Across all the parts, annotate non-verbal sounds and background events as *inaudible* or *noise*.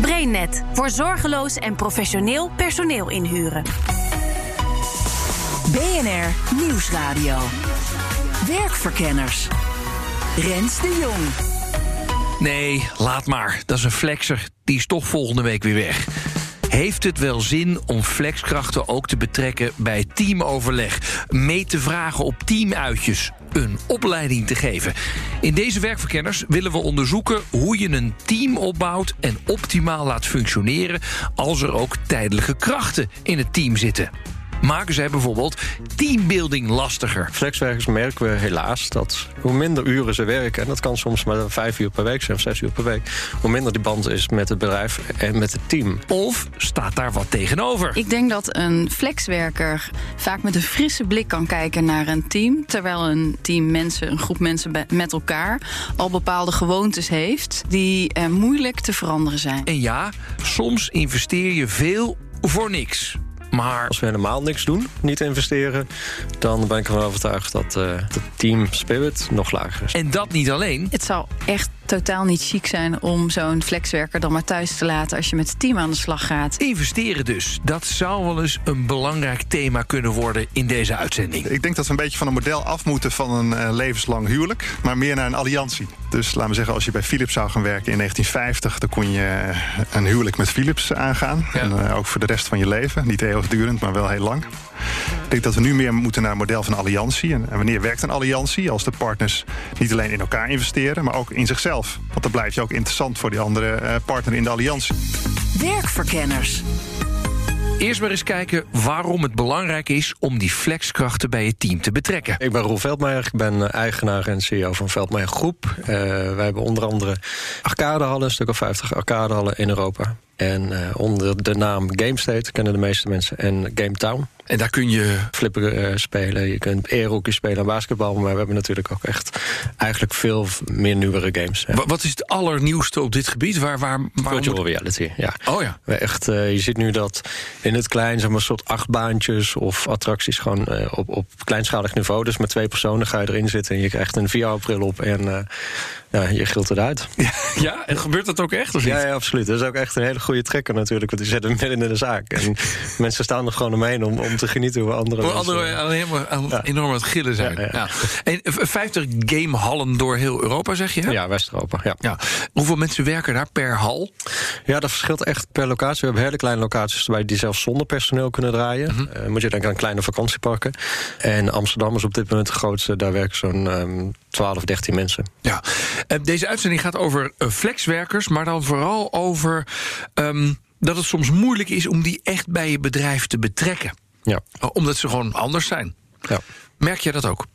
BrainNet voor zorgeloos en professioneel personeel inhuren. BNR Nieuwsradio. Werkverkenners. Rens de Jong. Nee, laat maar. Dat is een flexer. Die is toch volgende week weer weg. Heeft het wel zin om flexkrachten ook te betrekken bij teamoverleg? Mee te vragen op teamuitjes? Een opleiding te geven? In deze werkverkenners willen we onderzoeken hoe je een team opbouwt en optimaal laat functioneren als er ook tijdelijke krachten in het team zitten maken zij bijvoorbeeld teambuilding lastiger. Flexwerkers merken we helaas dat hoe minder uren ze werken... en dat kan soms maar vijf uur per week zijn of zes uur per week... hoe minder die band is met het bedrijf en met het team. Of staat daar wat tegenover? Ik denk dat een flexwerker vaak met een frisse blik kan kijken naar een team... terwijl een team mensen, een groep mensen met elkaar... al bepaalde gewoontes heeft die eh, moeilijk te veranderen zijn. En ja, soms investeer je veel voor niks. Maar als we helemaal niks doen, niet investeren, dan ben ik ervan overtuigd dat uh, de team spirit nog lager is. En dat niet alleen. Het zou echt totaal niet chic zijn om zo'n flexwerker dan maar thuis te laten als je met het team aan de slag gaat. Investeren dus. Dat zou wel eens een belangrijk thema kunnen worden in deze uitzending. Ik denk dat we een beetje van een model af moeten van een uh, levenslang huwelijk, maar meer naar een alliantie. Dus laten we zeggen, als je bij Philips zou gaan werken in 1950, dan kon je een huwelijk met Philips aangaan. Ja. En uh, ook voor de rest van je leven. Niet eeuwigdurend, maar wel heel lang. Ik denk dat we nu meer moeten naar een model van alliantie. En wanneer werkt een alliantie? Als de partners niet alleen in elkaar investeren, maar ook in zichzelf. Want dan blijf je ook interessant voor die andere uh, partner in de alliantie. Werkverkenners. Eerst maar eens kijken waarom het belangrijk is om die flexkrachten bij je team te betrekken. Ik ben Roel Veldmeijer, ik ben eigenaar en CEO van Veldmeijer Groep. Uh, wij hebben onder andere arcadehallen, een stuk of 50 arcadehallen in Europa. En uh, onder de naam GameState kennen de meeste mensen en Game Town. En daar kun je... Flipper uh, spelen, je kunt airhockey spelen en basketbal... maar we hebben natuurlijk ook echt eigenlijk veel meer nieuwere games. Ja. Wat is het allernieuwste op dit gebied? Waar, waar, waar Virtual moet... reality, ja. Oh ja. Echt, uh, je ziet nu dat in het klein, zeg maar, soort achtbaantjes of attracties... gewoon op, op kleinschalig niveau, dus met twee personen ga je erin zitten... en je krijgt een VR-bril op en ja, je gilt eruit. Ja, *laughs* ja, en gebeurt dat ook echt? Of ja, ja, absoluut. Dat is ook echt een hele goede trekker natuurlijk, want die zetten hem midden in de zaak. En *laughs* mensen staan er gewoon omheen om, om te genieten hoe andere hoe anderen helemaal ja. enorm aan het gillen zijn. Ja, ja. En 50 gamehallen door heel Europa, zeg je? Hè? Ja, West-Europa. Ja. Ja. Hoeveel mensen werken daar per hal? Ja, dat verschilt echt per locatie. We hebben hele kleine locaties waar die zelfs zonder personeel kunnen draaien. Mm -hmm. uh, moet je denken aan kleine vakantieparken. En Amsterdam is op dit moment de grootste. Daar werken zo'n um, 12, 13 mensen. Ja. Uh, deze uitzending gaat over uh, flexwerkers, maar dan vooral over um, dat het soms moeilijk is om die echt bij je bedrijf te betrekken. Ja. Omdat ze gewoon anders zijn. Ja. Merk je dat ook?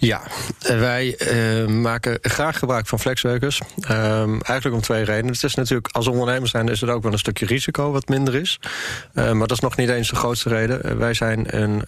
Ja, wij uh, maken graag gebruik van flexwerkers. Uh, eigenlijk om twee redenen. Het is natuurlijk, als ondernemer zijn is er ook wel een stukje risico wat minder is. Uh, maar dat is nog niet eens de grootste reden. wij zijn een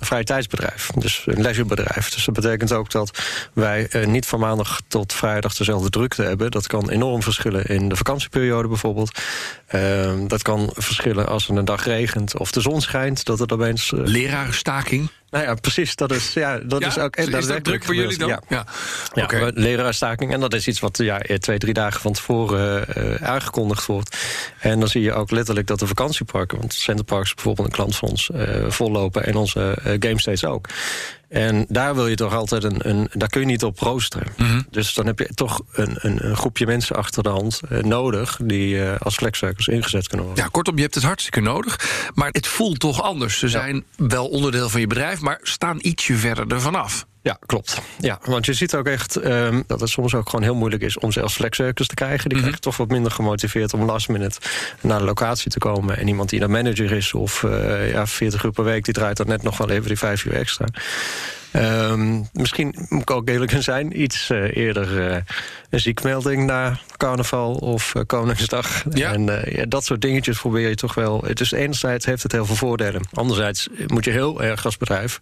vrije tijdsbedrijf, dus een leisurebedrijf. Dus dat betekent ook dat wij niet van maandag tot vrijdag dezelfde drukte hebben. Dat kan enorm verschillen in de vakantieperiode bijvoorbeeld. Ehm, dat kan verschillen als er een dag regent of de zon schijnt. Dat het opeens... Lerarenstaking? Nou ja, precies. Dat is, ja, dat ja? is ook. Is dat druk voor jullie dan? Ja, ja. ja okay. leraarstaking. En dat is iets wat ja, twee, drie dagen van tevoren uh, aangekondigd wordt. En dan zie je ook letterlijk dat de vakantieparken, want Centerparks is bijvoorbeeld een klant van ons, uh, vollopen. En onze uh, GameStates ook. En daar wil je toch altijd een. een daar kun je niet op roosteren. Mm -hmm. Dus dan heb je toch een, een, een, groepje mensen achter de hand uh, nodig. die uh, als flexwerkers ingezet kunnen worden. Ja, kortom, je hebt het hartstikke nodig. Maar het voelt toch anders. Ze zijn wel onderdeel van je bedrijf, maar staan ietsje verder ervan af. Ja, klopt. Ja, want je ziet ook echt um, dat het soms ook gewoon heel moeilijk is om zelfs flexwerkers te krijgen. Die mm -hmm. krijgen toch wat minder gemotiveerd om last minute naar de locatie te komen. En iemand die dan manager is of uh, ja, 40 uur per week, die draait dan net nog wel even die vijf uur extra. Ehm, misschien moet ik ook eerlijk zijn, iets eh, eerder uh, een ziekmelding na carnaval of uh, Koningsdag. Ja. En ja, dat soort dingetjes probeer je toch wel. Het is enerzijds heeft het heel veel voordelen. Anderzijds moet je heel erg als bedrijf,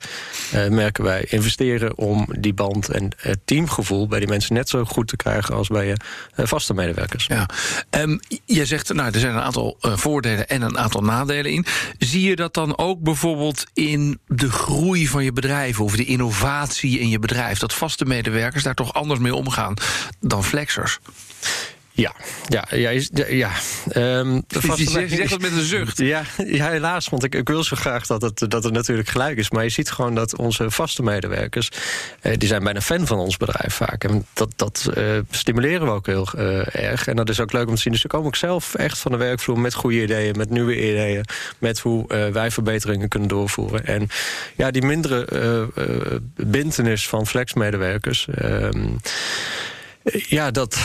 merken wij, investeren om die band en het teamgevoel bij die mensen net zo goed te krijgen als bij je vaste medewerkers. Ja. Um, je zegt, nou, er zijn een aantal voordelen en een aantal nadelen in. Zie je dat dan ook bijvoorbeeld in de groei van je bedrijf of de innovatie in je bedrijf? Dat vaste medewerkers daar toch anders mee omgaan dan flexers? Ja, ja, ja. ja. Um, *laughs* je, zegt, je zegt dat met een zucht. *laughs* Ja, ja helaas, want ik, ik wil zo graag dat het, dat het natuurlijk gelijk is. Maar je ziet gewoon dat onze vaste medewerkers... Eh, die zijn bijna fan van ons bedrijf vaak. En dat, dat uh, stimuleren we ook heel uh, erg. En dat is ook leuk om te zien. Dus ze komen ook zelf echt van de werkvloer met goede ideeën... met nieuwe ideeën, met hoe wij verbeteringen kunnen doorvoeren. En ja, die mindere bintenis van flexmedewerkers... Ehm, ja, dat,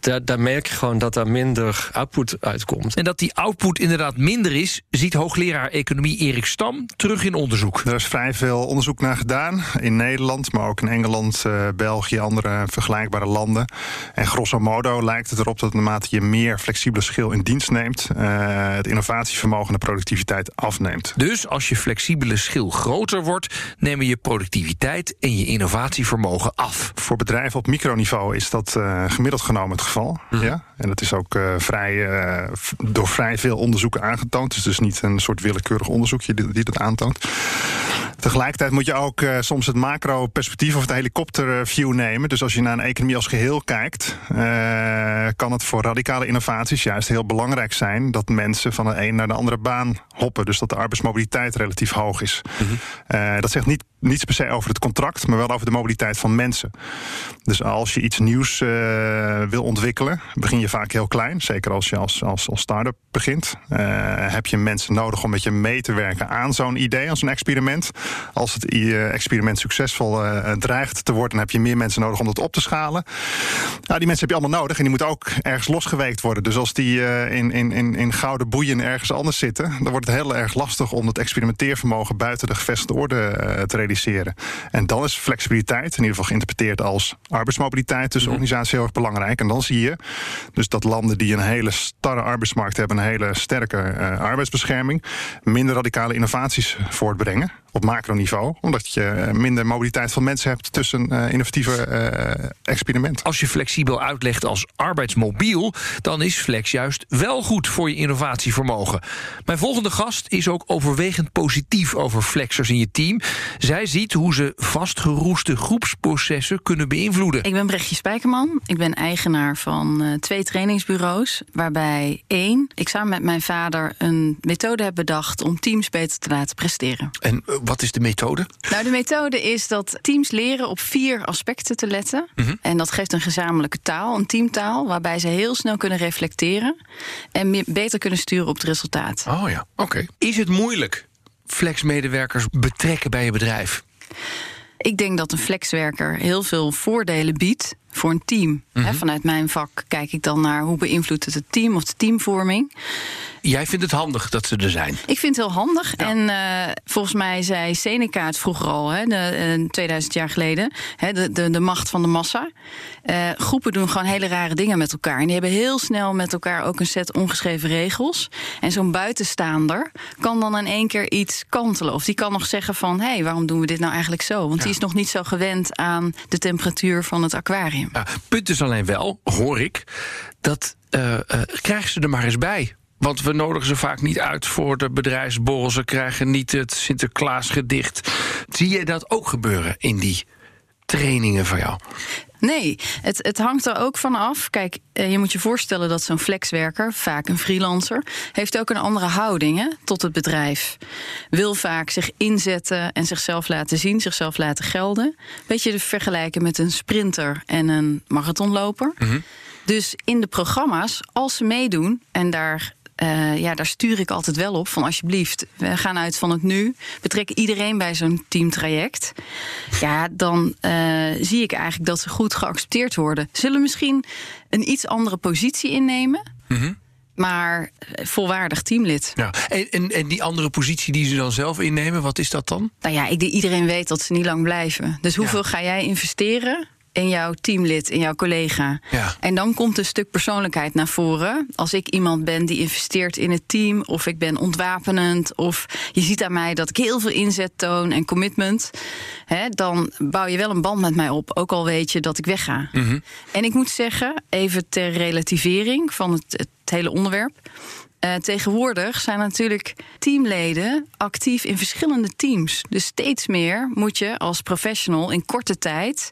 daar, daar merk je gewoon dat daar minder output uitkomt. En dat die output inderdaad minder is, ziet hoogleraar economie Erik Stam terug in onderzoek. Er is vrij veel onderzoek naar gedaan in Nederland, maar ook in Engeland, uh, België, andere vergelijkbare landen. En grosso modo lijkt het erop dat naarmate je meer flexibele schil in dienst neemt, uh, het innovatievermogen en de productiviteit afneemt. Dus als je flexibele schil groter wordt, nemen je productiviteit en je innovatievermogen af. Voor bedrijven op microniveau is dat uh, gemiddeld genomen het geval. Mm. Ja? En dat is ook uh, vrij, uh, door vrij veel onderzoeken aangetoond. Het is dus niet een soort willekeurig onderzoekje die, die dat aantoont. Tegelijkertijd moet je ook soms het macro-perspectief of de helikopterview nemen. Dus als je naar een economie als geheel kijkt, kan het voor radicale innovaties juist heel belangrijk zijn dat mensen van de een naar de andere baan hoppen. Dus dat de arbeidsmobiliteit relatief hoog is. Mm -hmm. dat zegt niet niets per se over het contract, maar wel over de mobiliteit van mensen. Dus als je iets nieuws uh, wil ontwikkelen, begin je vaak heel klein. Zeker als je als, als, als start-up begint. Uh, heb je mensen nodig om met je mee te werken aan zo'n idee, aan zo'n experiment. Als het uh, experiment succesvol dreigt te worden, dan heb je meer mensen nodig om dat op te schalen. Nou, die mensen heb je allemaal nodig en die moeten ook ergens losgeweekt worden. Dus als die in, in, in, in gouden boeien ergens anders zitten, dan wordt het heel erg lastig om het experimenteervermogen buiten de gevestigde orde te realiseren. En dan is flexibiliteit, in ieder geval geïnterpreteerd als arbeidsmobiliteit tussen mm -hmm. organisaties, heel erg belangrijk. En dan zie je dus dat landen die een hele starre arbeidsmarkt hebben, een hele sterke uh, arbeidsbescherming, minder radicale innovaties voortbrengen op macroniveau. Omdat je minder mobiliteit van mensen hebt tussen uh, innovatieve uh, experimenten. Als je flexibel uitlegt als arbeidsmobiel, dan is flex juist wel goed voor je innovatievermogen. Mijn volgende gast is ook overwegend positief over flexers in je team. Zij ziet hoe ze vastgeroeste groepsprocessen kunnen beïnvloeden. Ik ben Spijkerman. Ik ben eigenaar van uh, twee trainingsbureaus. Waarbij één, ik samen met mijn vader een methode heb bedacht om teams beter te laten presteren. En wat is de methode? Nou, de methode is dat teams leren op vier aspecten te letten. Mm -hmm. En dat geeft een gezamenlijke taal, een teamtaal, waarbij ze heel snel kunnen reflecteren en meer, beter kunnen sturen op het resultaat. Oh ja, oké. Okay. Is het moeilijk flexmedewerkers betrekken bij je bedrijf? Ik denk dat een flexwerker heel veel voordelen biedt voor een team. Mm -hmm. He, vanuit mijn vak kijk ik dan naar hoe beïnvloedt het het team of de teamvorming. Jij vindt het handig dat ze er zijn? Ik vind het heel handig. Ja. En uh, volgens mij zei Seneca het vroeger al, hè, de, uh, 2000 jaar geleden. Hè, de, de, de macht van de massa. Uh, groepen doen gewoon hele rare dingen met elkaar. En die hebben heel snel met elkaar ook een set ongeschreven regels. En zo'n buitenstaander kan dan in één keer iets kantelen. Of die kan nog zeggen van, hé, hey, waarom doen we dit nou eigenlijk zo? Want ja. die is nog niet zo gewend aan de temperatuur van het aquarium. Punt is alleen wel, hoor ik, dat uh, uh, krijgen ze er maar eens bij. Want we nodigen ze vaak niet uit voor de bedrijfsborrel. Ze krijgen niet het Sinterklaasgedicht. Zie je dat ook gebeuren in die trainingen van jou? Nee, het, het hangt er ook van af. Kijk, je moet je voorstellen dat zo'n flexwerker, vaak een freelancer, heeft ook een andere houding hè, tot het bedrijf. Wil vaak zich inzetten en zichzelf laten zien, zichzelf laten gelden. Beetje te vergelijken met een sprinter en een marathonloper. Mm -hmm. Dus in de programma's, als ze meedoen en daar uh, ja, daar stuur ik altijd wel op van alsjeblieft, we gaan uit van het nu. Betrek iedereen bij zo'n teamtraject. Ja, dan uh, zie ik eigenlijk dat ze goed geaccepteerd worden. Zullen misschien een iets andere positie innemen. Mm -hmm. maar volwaardig teamlid. Ja. En, en, en die andere positie die ze dan zelf innemen, wat is dat dan? Nou ja, ik, iedereen weet dat ze niet lang blijven. Dus hoeveel ga jij investeren? In jouw teamlid, in jouw collega. Ja. En dan komt een stuk persoonlijkheid naar voren. Als ik iemand ben die investeert in het team, of ik ben ontwapenend, of je ziet aan mij dat ik heel veel inzet toon en commitment, hè, dan bouw je wel een band met mij op, ook al weet je dat ik wegga. Mhm. En ik moet zeggen, even ter relativering van het, het hele onderwerp. Uh, tegenwoordig zijn natuurlijk teamleden actief in verschillende teams. Dus steeds meer moet je als professional in korte tijd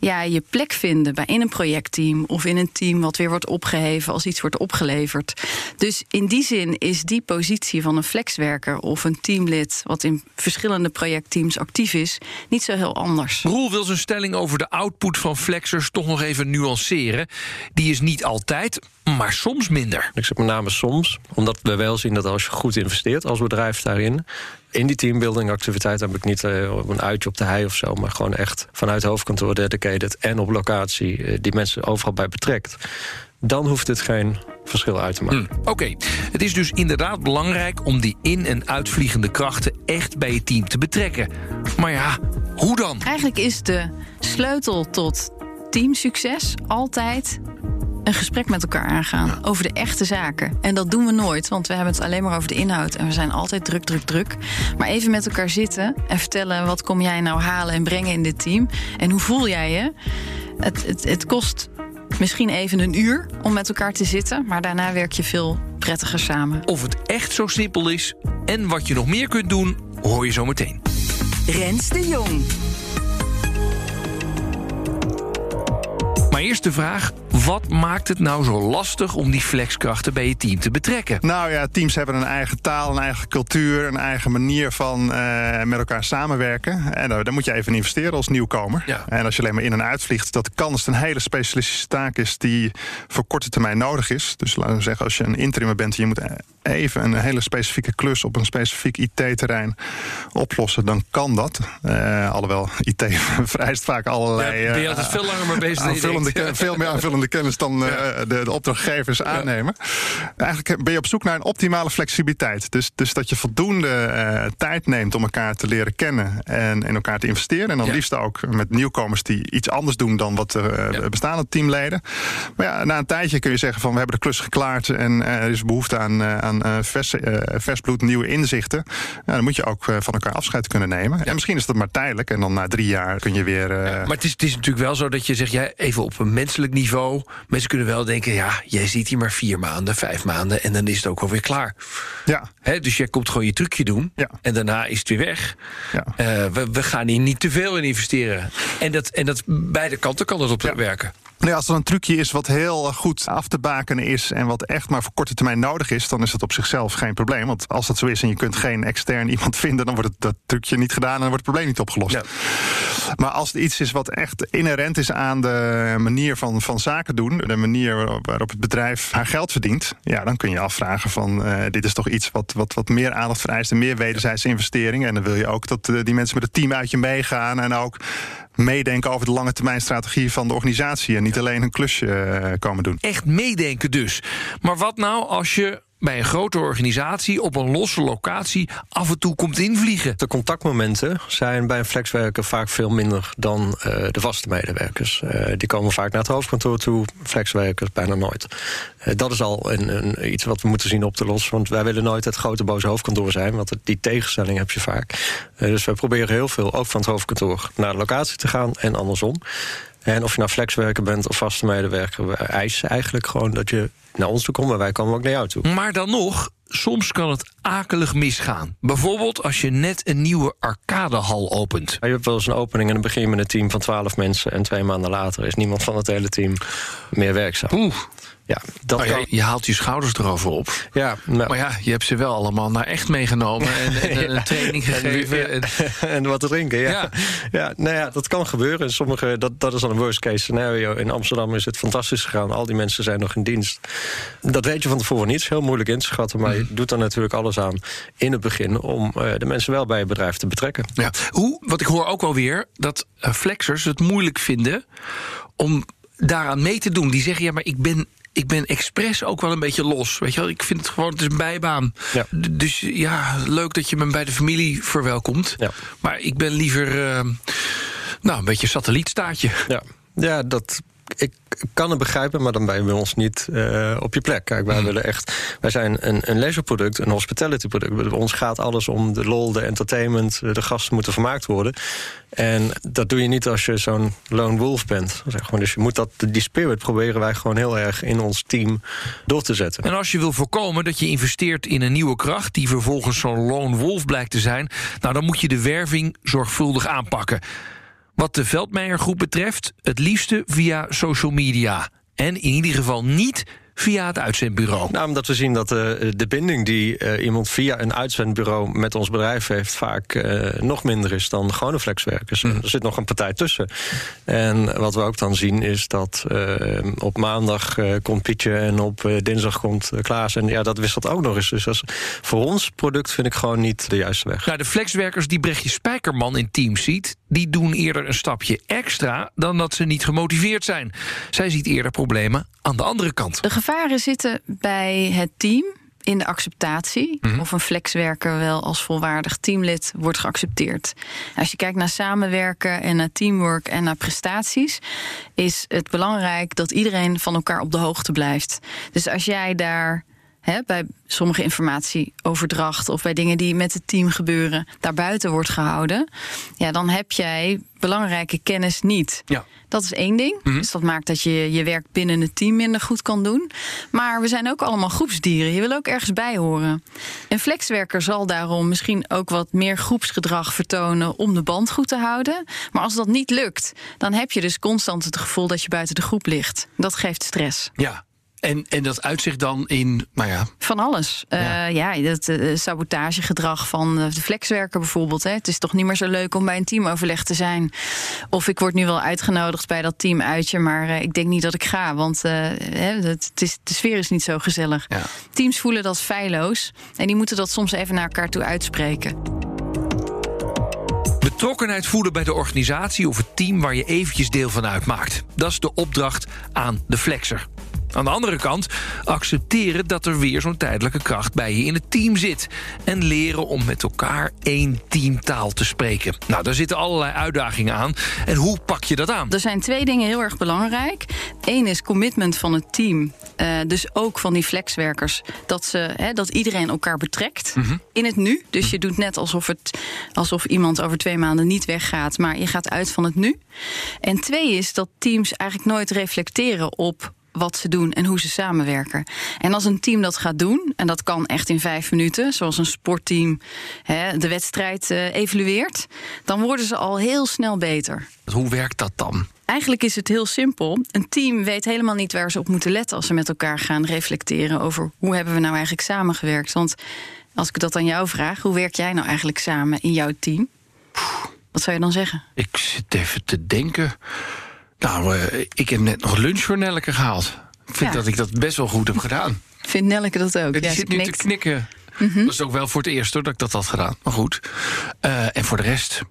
ja, je plek vinden bij in een projectteam of in een team wat weer wordt opgeheven als iets wordt opgeleverd. Dus in die zin is die positie van een flexwerker of een teamlid wat in verschillende projectteams actief is, niet zo heel anders. Roel wil zijn stelling over de output van flexers toch nog even nuanceren. Die is niet altijd, maar soms minder. Ik zeg met name soms, omdat we wel zien dat als je goed investeert als bedrijf daarin. In die teambuilding activiteit heb ik niet uh, op een uitje op de hei of zo, maar gewoon echt vanuit hoofdkantoor dedicated en op locatie uh, die mensen overal bij betrekt. Dan hoeft het geen verschil uit te maken. Hmm, Oké, okay. het is dus inderdaad belangrijk om die in- en uitvliegende krachten echt bij je team te betrekken. Maar ja, hoe dan? Eigenlijk is de sleutel tot teamsucces altijd een gesprek met elkaar aangaan over de echte zaken. En dat doen we nooit, want we hebben het alleen maar over de inhoud. En we zijn altijd druk, druk, druk. Maar even met elkaar zitten en vertellen... wat kom jij nou halen en brengen in dit team? En hoe voel jij je? Het, het, het kost misschien even een uur om met elkaar te zitten... maar daarna werk je veel prettiger samen. Of het echt zo simpel is en wat je nog meer kunt doen... hoor je zo meteen. Rens de Jong. Maar eerst de vraag: wat maakt het nou zo lastig om die flexkrachten bij je team te betrekken? Nou ja, teams hebben een eigen taal, een eigen cultuur, een eigen manier van uh, met elkaar samenwerken. En uh, daar moet je even in investeren als nieuwkomer. Ja. En als je alleen maar in en uitvliegt, dat kan als het een hele specialistische taak is die voor korte termijn nodig is. Dus laten we zeggen, als je een interim bent en je moet even een hele specifieke klus op een specifiek IT-terrein oplossen, dan kan dat. Uh, alhoewel IT *laughs* vereist vaak allerlei. Ja, ben je altijd veel langer mee bezig *laughs* dan aanvullende. *laughs* Veel meer aanvullende kennis dan uh, de, de, opdrachtgevers aannemen. Eigenlijk ben je op zoek naar een optimale flexibiliteit. Dus, dus dat je voldoende uh, tijd neemt om elkaar te leren kennen en in elkaar te investeren. En dan liefst ook met nieuwkomers die iets anders doen dan wat uh, Ja. bestaande teamleden. Maar ja, na een tijdje kun je zeggen van we hebben de klus geklaard en uh, er is behoefte aan, aan vers, vers bloed, nieuwe inzichten. Ja, dan moet je ook van elkaar afscheid kunnen nemen. En misschien is dat maar tijdelijk en dan na drie jaar kun je weer. Maar het is, het is natuurlijk wel zo dat je zegt, ja, even op een menselijk niveau. Mensen kunnen wel denken, ja, jij zit hier maar vier maanden, vijf maanden en dan is het ook alweer klaar. ja, Hè, dus jij komt gewoon je trucje doen Ja. en daarna is het weer weg. ja. Eh, we, we gaan hier niet te veel in investeren. En dat, en dat beide kanten kan dat op Ja. werken. Nee, als er een trucje is wat heel eh, goed af te bakenen is en wat echt maar voor korte termijn nodig is, dan is dat op zichzelf geen probleem. Want als dat zo is en je kunt geen extern iemand *laughs* vinden, dan wordt het, dat trucje niet gedaan en dan wordt het probleem niet opgelost. Ja. Maar als het iets is wat echt inherent is aan de manier van, van zaken doen, de manier waarop, waarop het bedrijf haar geld verdient, ja, dan kun je afvragen van eh, dit is toch iets wat, wat, wat meer aandacht vereist en meer wederzijdse investeringen. En dan wil je ook dat eh, die mensen met het team uit je meegaan en ook meedenken over de lange termijn strategie van de organisatie en niet alleen een klusje eh, komen doen. Echt meedenken dus. Maar wat nou als je bij een grote organisatie op een losse locatie af en toe komt invliegen? De contactmomenten zijn bij een flexwerker vaak veel minder dan eh, de vaste medewerkers. Eh, die komen vaak naar het hoofdkantoor toe, flexwerkers bijna nooit. Eh, dat is al een, een, iets wat we moeten zien op te lossen. Want wij willen nooit het grote boze hoofdkantoor zijn, want die tegenstelling heb je vaak. Dus wij proberen heel veel ook van het hoofdkantoor naar de locatie te gaan en andersom. En of je nou flexwerker bent of vaste medewerker, we eisen eigenlijk gewoon dat je naar ons toe komt, maar wij komen ook naar jou toe. Maar dan nog, soms kan het akelig misgaan. Bijvoorbeeld als je net een nieuwe arcadehal opent. Je hebt wel eens een opening en dan begin je met een team van 12 mensen... en twee maanden later is niemand van het hele team meer werkzaam. Oeh, Ja, dat ja, kan. je haalt je schouders erover op. Ja, nou, Maar ja, je hebt ze wel allemaal naar echt meegenomen en, en *laughs* een training gegeven. En, *laughs* en wat te drinken, ja. Ja. ja. nou ja, dat kan gebeuren. Sommige, dat, dat is dan een worst case scenario. In Amsterdam is het fantastisch gegaan. Al die mensen zijn nog in dienst. Dat weet je van tevoren niet. Het is heel moeilijk in te schatten. Maar je doet er natuurlijk alles aan in het begin... om eh, de mensen wel bij je bedrijf te betrekken. ja. Hoe, wat ik hoor ook wel weer, dat eh, flexers het moeilijk vinden om daaraan mee te doen. Die zeggen, ja, maar ik ben ik ben expres ook wel een beetje los. Weet je wel, ik vind het gewoon, het is een bijbaan. Ja. Dus ja, leuk dat je me bij de familie verwelkomt. Ja. Maar ik ben liever, uh, nou, een beetje satellietstaatje. Ja, ja dat ik kan het begrijpen, maar dan ben je bij ons niet uh, op je plek. Kijk, wij Hmm. willen echt. Wij zijn een, een leisureproduct, een hospitality product. Bij ons gaat alles om de lol, de entertainment. De gasten moeten vermaakt worden. En dat doe je niet als je zo'n lone wolf bent. Zeg maar. Dus je moet dat, die spirit proberen wij gewoon heel erg in ons team door te zetten. En als je wil voorkomen dat je investeert in een nieuwe kracht... die vervolgens zo'n lone wolf blijkt te zijn... nou, dan moet je de werving zorgvuldig aanpakken. Wat de Veldmeijer-groep betreft, het liefste via social media. En in ieder geval niet via het uitzendbureau. Nou, omdat we zien dat uh, de binding die uh, iemand via een uitzendbureau met ons bedrijf heeft, vaak uh, nog minder is dan gewone flexwerkers. Mm. Er zit nog een partij tussen. En wat we ook dan zien is dat op maandag komt Pietje en op dinsdag komt Klaas. En ja, dat wisselt ook nog eens. Dus als, voor ons product vind ik gewoon niet de juiste weg. Nou, de flexwerkers die Brechtje Spijkerman in teams ziet, die doen eerder een stapje extra dan dat ze niet gemotiveerd zijn. Zij ziet eerder problemen aan de andere kant. De gevaren zitten bij het team in de acceptatie. Mhm. Of een flexwerker wel als volwaardig teamlid wordt geaccepteerd. Als je kijkt naar samenwerken en naar teamwork en naar prestaties, is het belangrijk dat iedereen van elkaar op de hoogte blijft. Dus als jij daar hè, bij sommige informatieoverdracht of bij dingen die met het team gebeuren, daarbuiten wordt gehouden, ja, dan heb jij belangrijke kennis niet. Ja. Dat is één ding. Mhm. Dus dat maakt dat je je werk binnen het team minder goed kan doen. Maar we zijn ook allemaal groepsdieren. Je wil ook ergens bij horen. Een flexwerker zal daarom misschien ook wat meer groepsgedrag vertonen om de band goed te houden. Maar als dat niet lukt, dan heb je dus constant het gevoel dat je buiten de groep ligt. Dat geeft stress. Ja. En, en dat uitzicht dan in, nou ja. Van alles. Ja, uh, ja het uh, sabotagegedrag van de flexwerker bijvoorbeeld. Hè. Het is toch niet meer zo leuk om bij een teamoverleg te zijn. Of ik word nu wel uitgenodigd bij dat team uitje, maar uh, ik denk niet dat ik ga. Want het is, de sfeer is niet zo gezellig. Ja. Teams voelen dat feilloos. En die moeten dat soms even naar elkaar toe uitspreken. Betrokkenheid voelen bij de organisatie of het team waar je eventjes deel van uitmaakt. Dat is de opdracht aan de flexer. Aan de andere kant accepteren dat er weer zo'n tijdelijke kracht bij je in het team zit. En leren om met elkaar één teamtaal te spreken. Nou, daar zitten allerlei uitdagingen aan. En hoe pak je dat aan? Er zijn twee dingen heel erg belangrijk. Eén is commitment van het team. Uh, dus ook van die flexwerkers. Dat, ze, hè, dat iedereen elkaar betrekt Mhm. in het nu. Dus je doet net alsof, het, alsof iemand over twee maanden niet weggaat. Maar je gaat uit van het nu. En twee is dat teams eigenlijk nooit reflecteren op wat ze doen en hoe ze samenwerken. En als een team dat gaat doen, en dat kan echt in vijf minuten, zoals een sportteam hè, de wedstrijd uh, evalueert, dan worden ze al heel snel beter. Hoe werkt dat dan? Eigenlijk is het heel simpel. Een team weet helemaal niet waar ze op moeten letten als ze met elkaar gaan reflecteren over hoe hebben we nou eigenlijk samengewerkt. Want als ik dat aan jou vraag, hoe werk jij nou eigenlijk samen in jouw team? Wat zou je dan zeggen? Ik zit even te denken. Nou, uh, ik heb net nog lunch voor Nelleke gehaald. Ik vind ja. dat ik dat best wel goed heb gedaan. *laughs* Vindt Nelleke dat ook? Die ja, zit nu te knikken. Mm -hmm. Dat is ook wel voor het eerst hoor, dat ik dat had gedaan. Maar goed. Uh, en voor de rest...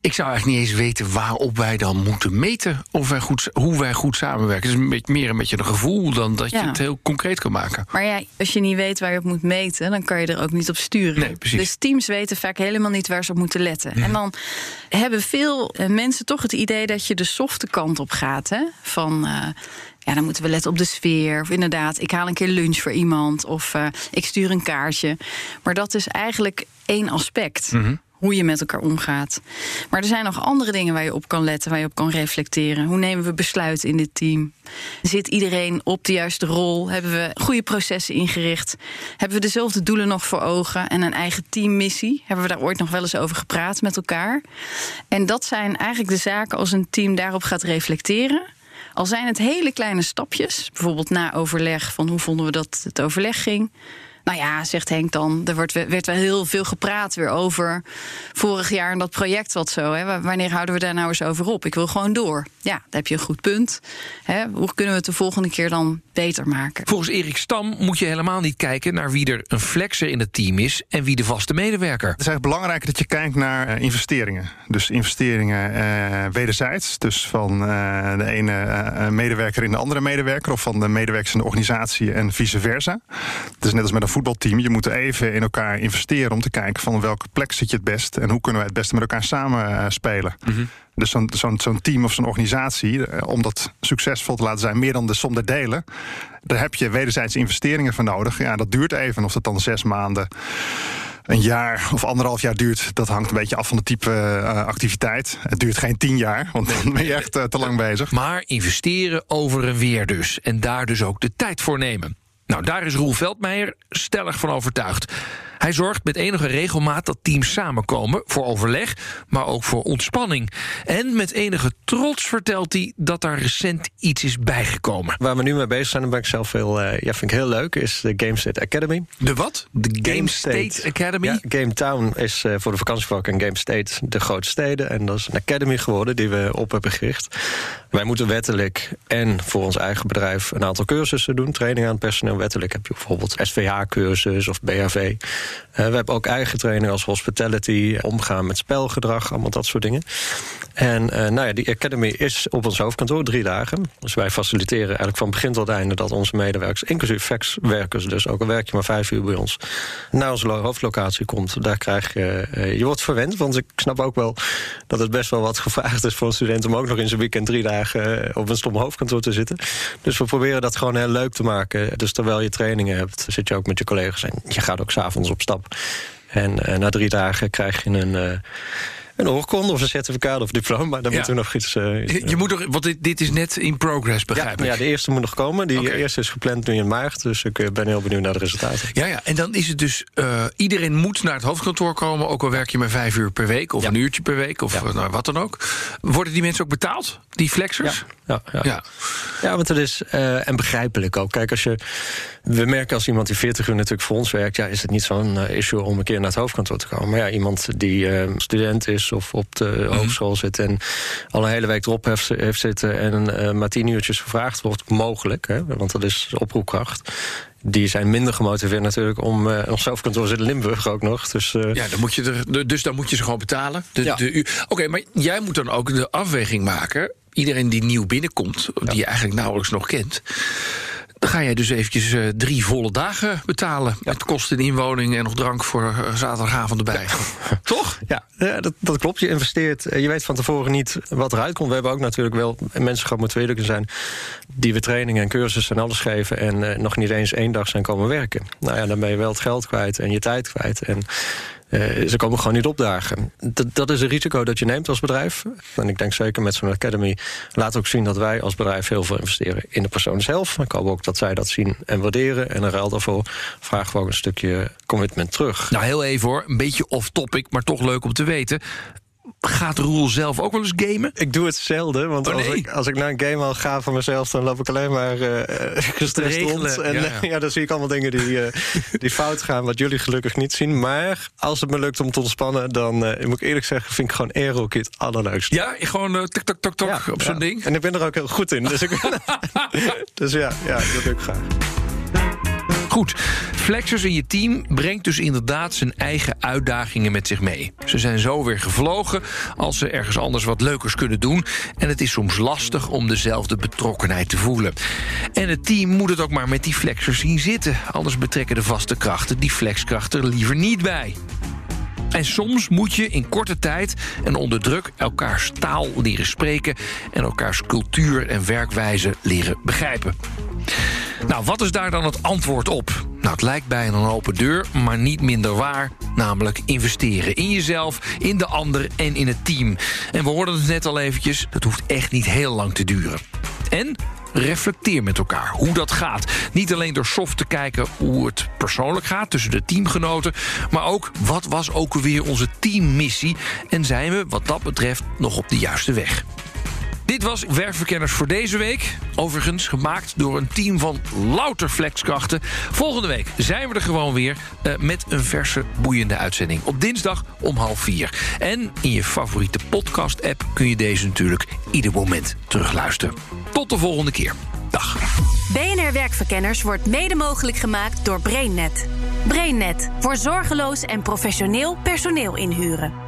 Ik zou eigenlijk niet eens weten waarop wij dan moeten meten of wij goed, hoe wij goed samenwerken. Het is een beetje, meer een beetje een gevoel dan dat ja. je het heel concreet kan maken. Maar ja, als je niet weet waar je op moet meten, dan kan je er ook niet op sturen. Nee, precies. Dus teams weten vaak helemaal niet waar ze op moeten letten. En dan hebben veel eh, mensen toch het idee dat je de softe kant op gaat. Hè? Van. Uh, ja, dan moeten we letten op de sfeer. Of inderdaad, ik haal een keer lunch voor iemand. Of uh, ik stuur een kaartje. Maar dat is eigenlijk één aspect. Mhm. Hoe je met elkaar omgaat. Maar er zijn nog andere dingen waar je op kan letten, waar je op kan reflecteren. Hoe nemen we besluiten in dit team? Zit iedereen op de juiste rol? Hebben we goede processen ingericht? Hebben we dezelfde doelen nog voor ogen en een eigen teammissie? Hebben we daar ooit nog wel eens over gepraat met elkaar? En dat zijn eigenlijk de zaken als een team daarop gaat reflecteren. Al zijn het hele kleine stapjes, bijvoorbeeld na overleg van hoe vonden we dat het overleg ging. Nou ja, zegt Henk dan. Er wordt, werd wel heel veel gepraat weer over vorig jaar en dat project wat zo. Hè. Wanneer houden we daar nou eens over op? Ik wil gewoon door. Ja, daar heb je een goed punt. Hè. Hoe kunnen we het de volgende keer dan beter maken? Volgens Erik Stam moet je helemaal niet kijken naar wie er een flexer in het team is en wie de vaste medewerker. Het is eigenlijk belangrijk dat je kijkt naar eh, investeringen. Dus investeringen eh, wederzijds. Dus van uh, de ene uh, medewerker in de andere medewerker, of van de medewerkers in de organisatie en vice versa. Dus net als met een voetbalteam, je moet even in elkaar investeren om te kijken van welke plek zit je het best en hoe kunnen we het beste met elkaar samen spelen. Mm -hmm. Dus zo'n zo'n zo'n team of zo'n organisatie, om dat succesvol te laten zijn, meer dan de som der delen, daar heb je wederzijds investeringen voor nodig. Ja, dat duurt even, of dat dan zes maanden een jaar of anderhalf jaar duurt, dat hangt een beetje af van de type uh, activiteit. Het duurt geen tien jaar, want dan ben je echt uh, te lang bezig. Maar investeren over en weer dus. En daar dus ook de tijd voor nemen. Nou, daar is Roel Veldmeijer stellig van overtuigd. Hij zorgt met enige regelmaat dat teams samenkomen voor overleg, maar ook voor ontspanning. En met enige trots vertelt hij dat daar recent iets is bijgekomen. Waar we nu mee bezig zijn, en ben ik zelf heel, uh, ja, vind ik heel leuk, is de Game State Academy. De wat? De Game, Game State, State, Academy? Ja, Game Town is uh, voor de vakantievalk en Game State de grote steden. En dat is een academy geworden die we op hebben gericht. Wij moeten wettelijk en voor ons eigen bedrijf een aantal cursussen doen. Training aan het personeel. Wettelijk heb je bijvoorbeeld SVH-cursus of BHV. Uh, we hebben ook eigen trainingen als hospitality, omgaan met spelgedrag, allemaal dat soort dingen. En uh, nou ja, die academy is op ons hoofdkantoor drie dagen. Dus wij faciliteren eigenlijk van begin tot einde dat onze medewerkers, inclusief faxwerkers, dus ook al werk je maar vijf uur bij ons, naar onze hoofdlocatie komt. Daar krijg je, je wordt verwend, want ik snap ook wel dat het best wel wat gevraagd is voor een student om ook nog in zijn weekend drie dagen op een stom hoofdkantoor te zitten. Dus we proberen dat gewoon heel leuk te maken. Dus terwijl je trainingen hebt, zit je ook met je collega's en je gaat ook s'avonds op stap. En uh, na drie dagen krijg je een, uh, een oorkonde of een certificaat of diploma. Dan ja. moeten we nog iets... Uh, je moet nog, want dit, dit, is net in progress, begrijp ja, ik. Ja, de eerste moet nog komen. Die okay. eerste is gepland nu in maart. Dus ik ben heel benieuwd naar de resultaten. Ja, ja. en dan is het dus... iedereen moet naar het hoofdkantoor komen. Ook al werk je maar vijf uur per week. Of ja. een uurtje per week. Of nou, wat dan ook. Worden die mensen ook betaald? Die flexers? Ja, ja, ja. ja. want het is... en begrijpelijk ook. Kijk, als je... We merken als iemand die 40 uur natuurlijk voor ons werkt... ja, is het niet zo'n uh, issue om een keer naar het hoofdkantoor te komen. Maar ja, iemand die uh, student is of op de mm -hmm. hogeschool zit... en al een hele week erop heeft, heeft zitten en maar tien uurtjes gevraagd wordt... mogelijk, hè, want dat is oproepkracht die zijn minder gemotiveerd natuurlijk om uh, ons hoofdkantoor zit in Limburg ook nog. Dus, uh, ja, dan moet je er, dus dan moet je ze gewoon betalen. De, ja. Oké, okay, maar jij moet dan ook de afweging maken. Iedereen die nieuw binnenkomt, die je eigenlijk nauwelijks nog kent. Dan ga jij dus eventjes uh, drie volle dagen betalen. Ja. Met kosten in inwoning en nog drank voor uh, zaterdagavond erbij. Ja. *laughs* Toch? Ja, dat, dat, klopt. Je investeert. Je weet van tevoren niet wat eruit komt. We hebben ook natuurlijk wel mensen moeten eerlijk zijn... die we trainingen en cursussen en alles geven... en uh, nog niet eens één dag zijn komen werken. Nou ja, dan ben je wel het geld kwijt en je tijd kwijt. En ze komen gewoon niet opdagen. Dat, dat is een risico dat je neemt als bedrijf. En ik denk zeker met zo'n academy laat ook zien dat wij als bedrijf heel veel investeren in de persoon zelf. Komen we ook dat zij dat zien en waarderen. En in ruil daarvoor vragen we ook een stukje commitment terug. Nou, heel even hoor, een beetje off-topic, maar toch leuk om te weten. Gaat Roel zelf ook wel eens gamen? Ik doe het zelden, want oh, nee. als, ik, als ik naar een game al ga van mezelf... dan loop ik alleen maar uh, *laughs* gestrest rond. En ja, ja. *laughs* ja, dan zie ik allemaal dingen die, uh, *laughs* die fout gaan... wat jullie gelukkig niet zien. Maar als het me lukt om te ontspannen... dan uh, moet ik eerlijk zeggen, vind ik gewoon AeroKit het allerleukste. Ja, gewoon tik, tok, tok, op zo'n ding? En ik ben er ook heel goed in. Dus, ik, dus ja, ja, dat doe ik graag. Flexers in je team brengt dus inderdaad zijn eigen uitdagingen met zich mee. Ze zijn zo weer gevlogen als ze ergens anders wat leukers kunnen doen. En het is soms lastig om dezelfde betrokkenheid te voelen. En het team moet het ook maar met die flexers zien zitten. Anders betrekken de vaste krachten die flexkrachten er liever niet bij. En soms moet je in korte tijd en onder druk elkaars taal leren spreken en elkaars cultuur en werkwijze leren begrijpen. Nou, wat is daar dan het antwoord op? Nou, het lijkt bijna een open deur, maar niet minder waar. Namelijk investeren in jezelf, in de ander en in het team. En we hoorden het net al eventjes, dat hoeft echt niet heel lang te duren. En reflecteer met elkaar hoe dat gaat. Niet alleen door soft te kijken hoe het persoonlijk gaat tussen de teamgenoten, maar ook wat was ook weer onze teammissie en zijn we wat dat betreft nog op de juiste weg. Dit was Werkverkenners voor deze week. Overigens gemaakt door een team van louter flexkrachten. Volgende week zijn we er gewoon weer uh, met een verse, boeiende uitzending. Op dinsdag om half vier. En in je favoriete podcast-app kun je deze natuurlijk ieder moment terugluisteren. Tot de volgende keer. Dag. BNR Werkverkenners wordt mede mogelijk gemaakt door BrainNet. BrainNet voor zorgeloos en professioneel personeel inhuren.